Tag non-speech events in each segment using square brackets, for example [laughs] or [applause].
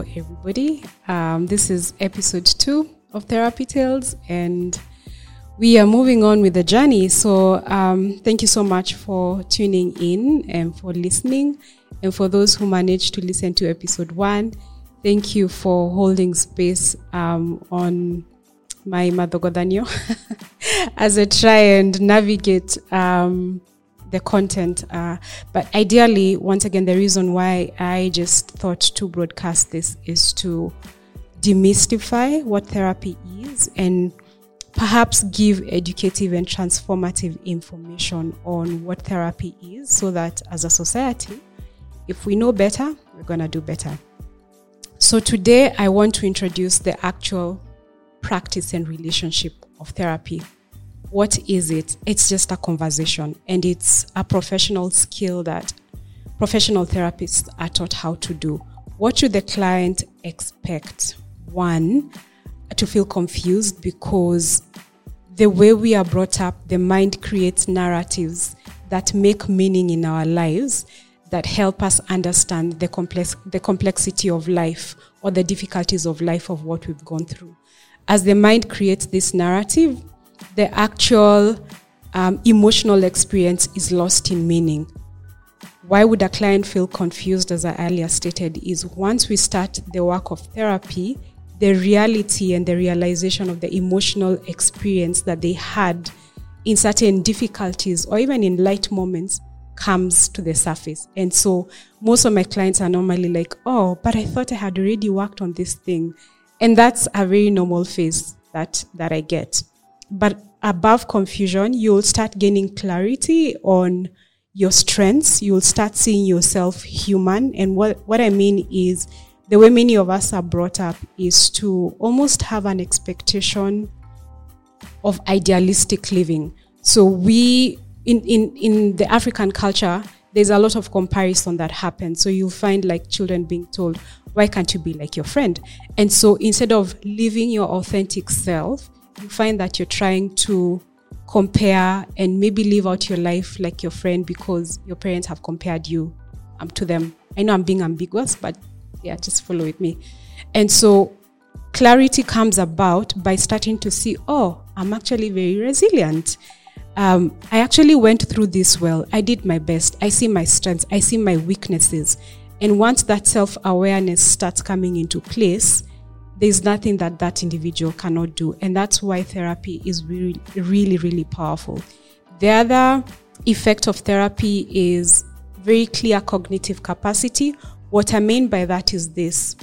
Everybody. Um, this is episode two of Therapy Tales, and we are moving on with the journey. So, um, thank you so much for tuning in and for listening. And for those who managed to listen to episode one, thank you for holding space um, on my Madogodanyo [laughs] as I try and navigate um, the content. Uh, but ideally, once again, the reason why I just thought to broadcast this is to demystify what therapy is and perhaps give educative and transformative information on what therapy is so that as a society, if we know better, we're going to do better. So today I want to introduce the actual practice and relationship of therapy what is it? It's just a conversation and it's a professional skill that professional therapists are taught how to do. What should the client expect? One, to feel confused because the way we are brought up, the mind creates narratives that make meaning in our lives that help us understand the complex the complexity of life or the difficulties of life of what we've gone through. As the mind creates this narrative, the actual um, emotional experience is lost in meaning. Why would a client feel confused, as I earlier stated, is once we start the work of therapy, the reality and the realization of the emotional experience that they had in certain difficulties or even in light moments comes to the surface. And so most of my clients are normally like, oh, but I thought I had already worked on this thing. And that's a very normal phase that, that I get. But above confusion, you'll start gaining clarity on your strengths. You'll start seeing yourself human. And what, what I mean is the way many of us are brought up is to almost have an expectation of idealistic living. So we, in, in, in the African culture, there's a lot of comparison that happens. So you'll find like children being told, why can't you be like your friend? And so instead of living your authentic self, you find that you're trying to compare and maybe live out your life like your friend because your parents have compared you um, to them. I know I'm being ambiguous, but yeah, just follow with me. And so clarity comes about by starting to see, oh, I'm actually very resilient. Um, I actually went through this well. I did my best. I see my strengths. I see my weaknesses. And once that self awareness starts coming into place, there's nothing that that individual cannot do. And that's why therapy is really, really, really powerful. The other effect of therapy is very clear cognitive capacity. What I mean by that is this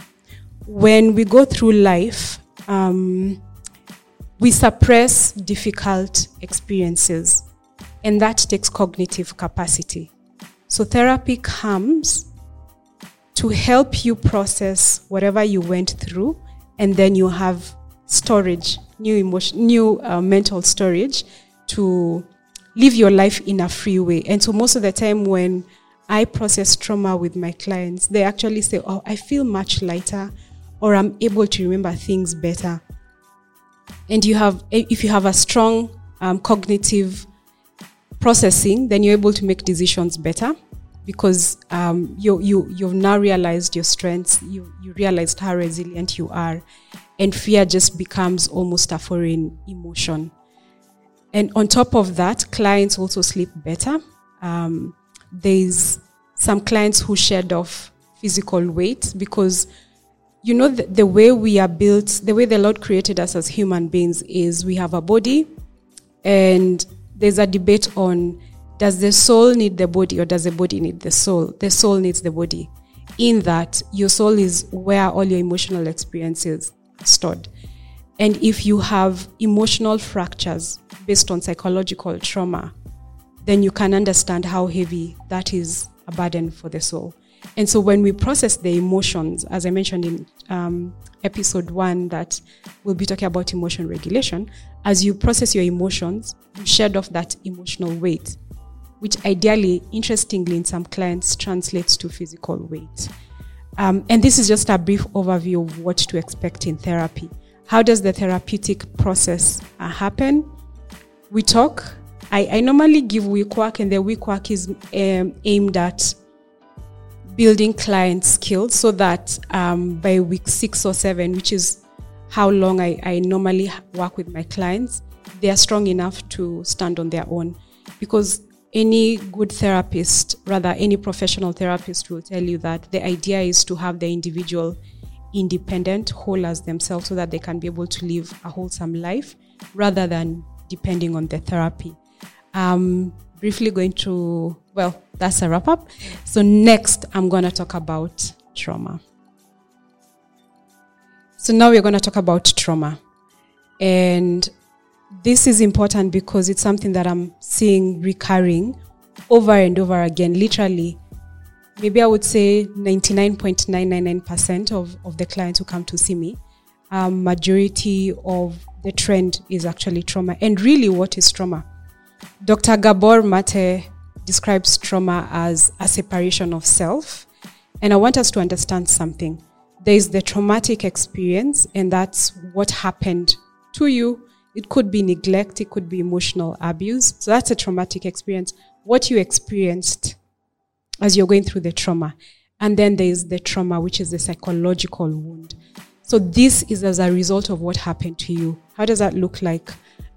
when we go through life, um, we suppress difficult experiences, and that takes cognitive capacity. So, therapy comes to help you process whatever you went through and then you have storage, new emotion, new uh, mental storage to live your life in a free way. And so most of the time when I process trauma with my clients, they actually say, "Oh, I feel much lighter," or "I'm able to remember things better." And you have, if you have a strong um, cognitive processing, then you're able to make decisions better because um, you you you've now realized your strengths. You you realized how resilient you are, and fear just becomes almost a foreign emotion. And on top of that, clients also sleep better. Um, there's some clients who shed off physical weight because you know the, the way we are built, the way the Lord created us as human beings is we have a body, and there's a debate on does the soul need the body or does the body need the soul? The soul needs the body. In that, your soul is where all your emotional experiences are stored. And if you have emotional fractures based on psychological trauma, then you can understand how heavy that is a burden for the soul. And so when we process the emotions, as I mentioned in um, episode one, that we'll be talking about emotion regulation, as you process your emotions, you shed off that emotional weight which ideally, interestingly, in some clients translates to physical weight. Um, and this is just a brief overview of what to expect in therapy. How does the therapeutic process uh, happen? We talk. I, I, normally give week work, and the week work is um, aimed at building client skills so that um, by week six or seven, which is how long I, I normally work with my clients, they are strong enough to stand on their own. Because any good therapist, rather, any professional therapist will tell you that the idea is to have the individual independent, whole as themselves, so that they can be able to live a wholesome life rather than depending on the therapy. Um, briefly going to, well, that's a wrap up. So, next, I'm going to talk about trauma. So, now we're going to talk about trauma. And this is important because it's something that I'm seeing recurring over and over again, literally. Maybe I would say 99.999% of, of the clients who come to see me, um, majority of the trend is actually trauma. And really, what is trauma? Dr. Gabor Mate describes trauma as a separation of self. And I want us to understand something. There is the traumatic experience, and that's what happened to you it could be neglect, it could be emotional abuse. So that's a traumatic experience. What you experienced as you're going through the trauma. And then there's the trauma, which is the psychological wound. So this is as a result of what happened to you. How does that look like?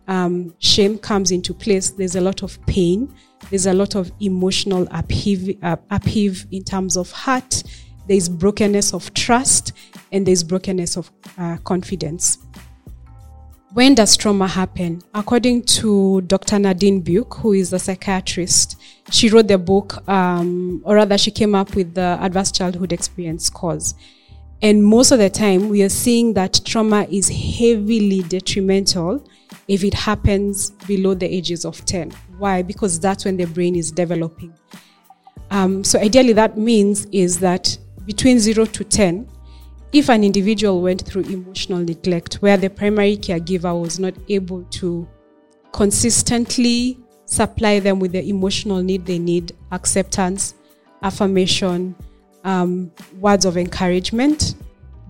Um, shame comes into place. There's a lot of pain. There's a lot of emotional upheave, uh, upheave in terms of heart. There's brokenness of trust and there's brokenness of uh, confidence. When does trauma happen? According to Dr. Nadine Burke, who is a psychiatrist, she wrote the book, um, or rather, she came up with the Adverse Childhood Experience cause. And most of the time, we are seeing that trauma is heavily detrimental if it happens below the ages of 10. Why? Because that's when the brain is developing. Um, so, ideally, that means is that between 0 to 10, if an individual went through emotional neglect where the primary caregiver was not able to consistently supply them with the emotional need they need acceptance, affirmation, um, words of encouragement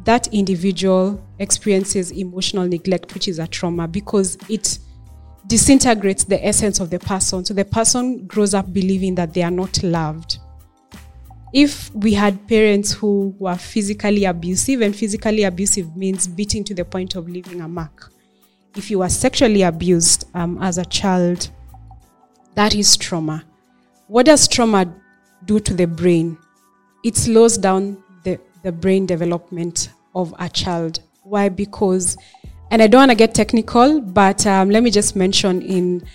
that individual experiences emotional neglect, which is a trauma, because it disintegrates the essence of the person. So the person grows up believing that they are not loved if we had parents who were physically abusive, and physically abusive means beating to the point of leaving a mark. If you were sexually abused um, as a child, that is trauma. What does trauma do to the brain? It slows down the, the brain development of a child. Why? Because, and I don't want to get technical, but um, let me just mention in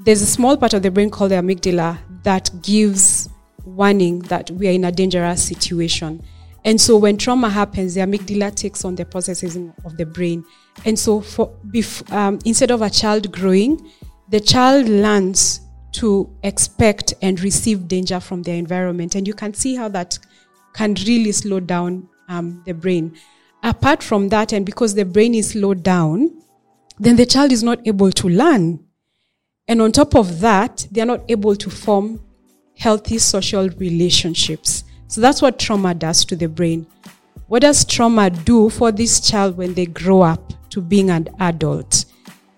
there's a small part of the brain called the amygdala that gives warning that we are in a dangerous situation. And so when trauma happens, the amygdala takes on the processes of the brain. And so for um, instead of a child growing, the child learns to expect and receive danger from their environment. And you can see how that can really slow down um, the brain. Apart from that, and because the brain is slowed down, then the child is not able to learn. And on top of that, they are not able to form healthy social relationships. So that's what trauma does to the brain. What does trauma do for this child when they grow up to being an adult?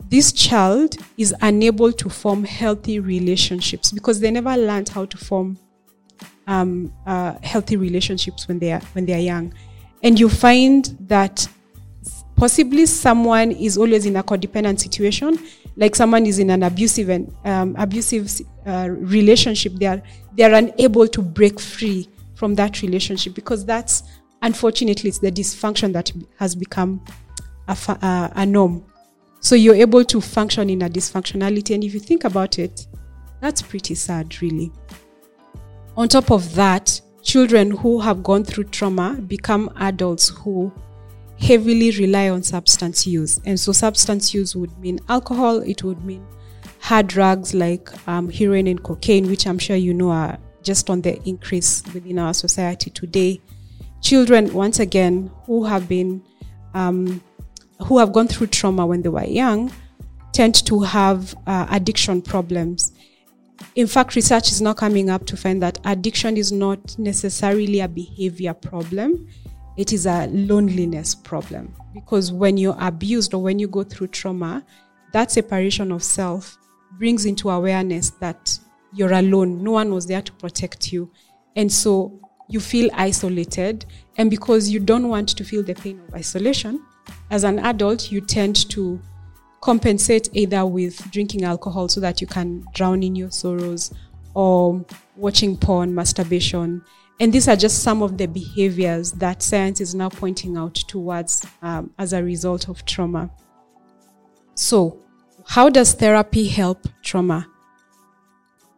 This child is unable to form healthy relationships because they never learned how to form um, uh, healthy relationships when they are when they are young, and you find that possibly someone is always in a codependent situation like someone is in an abusive and um, abusive uh, relationship they are they are unable to break free from that relationship because that's unfortunately it's the dysfunction that has become a, fa- uh, a norm. So you're able to function in a dysfunctionality. And if you think about it that's pretty sad really. On top of that children who have gone through trauma become adults who heavily rely on substance use. And so, substance use would mean alcohol, it would mean hard drugs like um, heroin and cocaine, which I'm sure you know are just on the increase within our society today. Children, once again, who have been um, who have gone through trauma when they were young, tend to have uh, addiction problems. In fact, research is now coming up to find that addiction is not necessarily a behavior problem it is a loneliness problem because when you're abused or when you go through trauma, that separation of self brings into awareness that you're alone. No one was there to protect you. And so you feel isolated. And because you don't want to feel the pain of isolation, as an adult, you tend to compensate either with drinking alcohol so that you can drown in your sorrows or watching porn, masturbation. And these are just some of the behaviors that science is now pointing out towards um, as a result of trauma. So, how does therapy help trauma?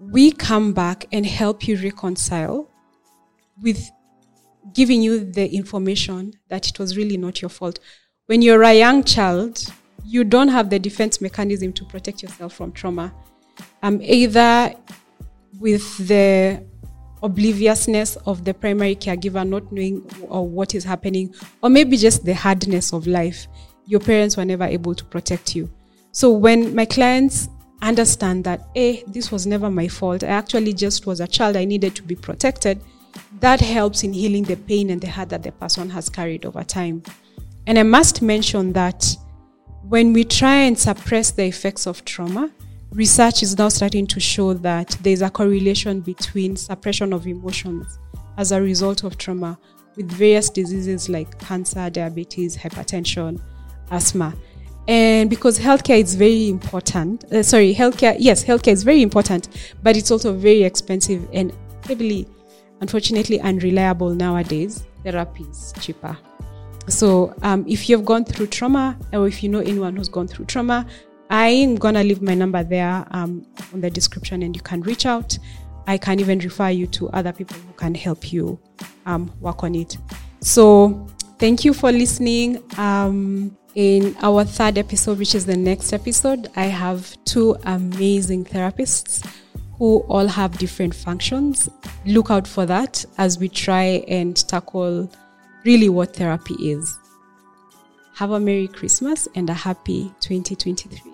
We come back and help you reconcile with giving you the information that it was really not your fault. When you're a young child, you don't have the defense mechanism to protect yourself from trauma. Um, either with the obliviousness of the primary caregiver not knowing or what is happening, or maybe just the hardness of life. Your parents were never able to protect you. So when my clients understand that, hey this was never my fault, I actually just was a child, I needed to be protected, that helps in healing the pain and the hurt that the person has carried over time. And I must mention that when we try and suppress the effects of trauma, research is now starting to show that there's a correlation between suppression of emotions as a result of trauma with various diseases like cancer, diabetes, hypertension, asthma. And because healthcare is very important, uh, sorry, healthcare, yes, healthcare is very important, but it's also very expensive and heavily, unfortunately, unreliable nowadays. Therapy is cheaper. So, um, if you've gone through trauma, or if you know anyone who's gone through trauma, I'm gonna leave my number there um, on the description, and you can reach out. I can even refer you to other people who can help you um, work on it. So, thank you for listening. Um, in our third episode, which is the next episode, I have two amazing therapists who all have different functions. Look out for that as we try and tackle really what therapy is. Have a Merry Christmas and a happy 2023.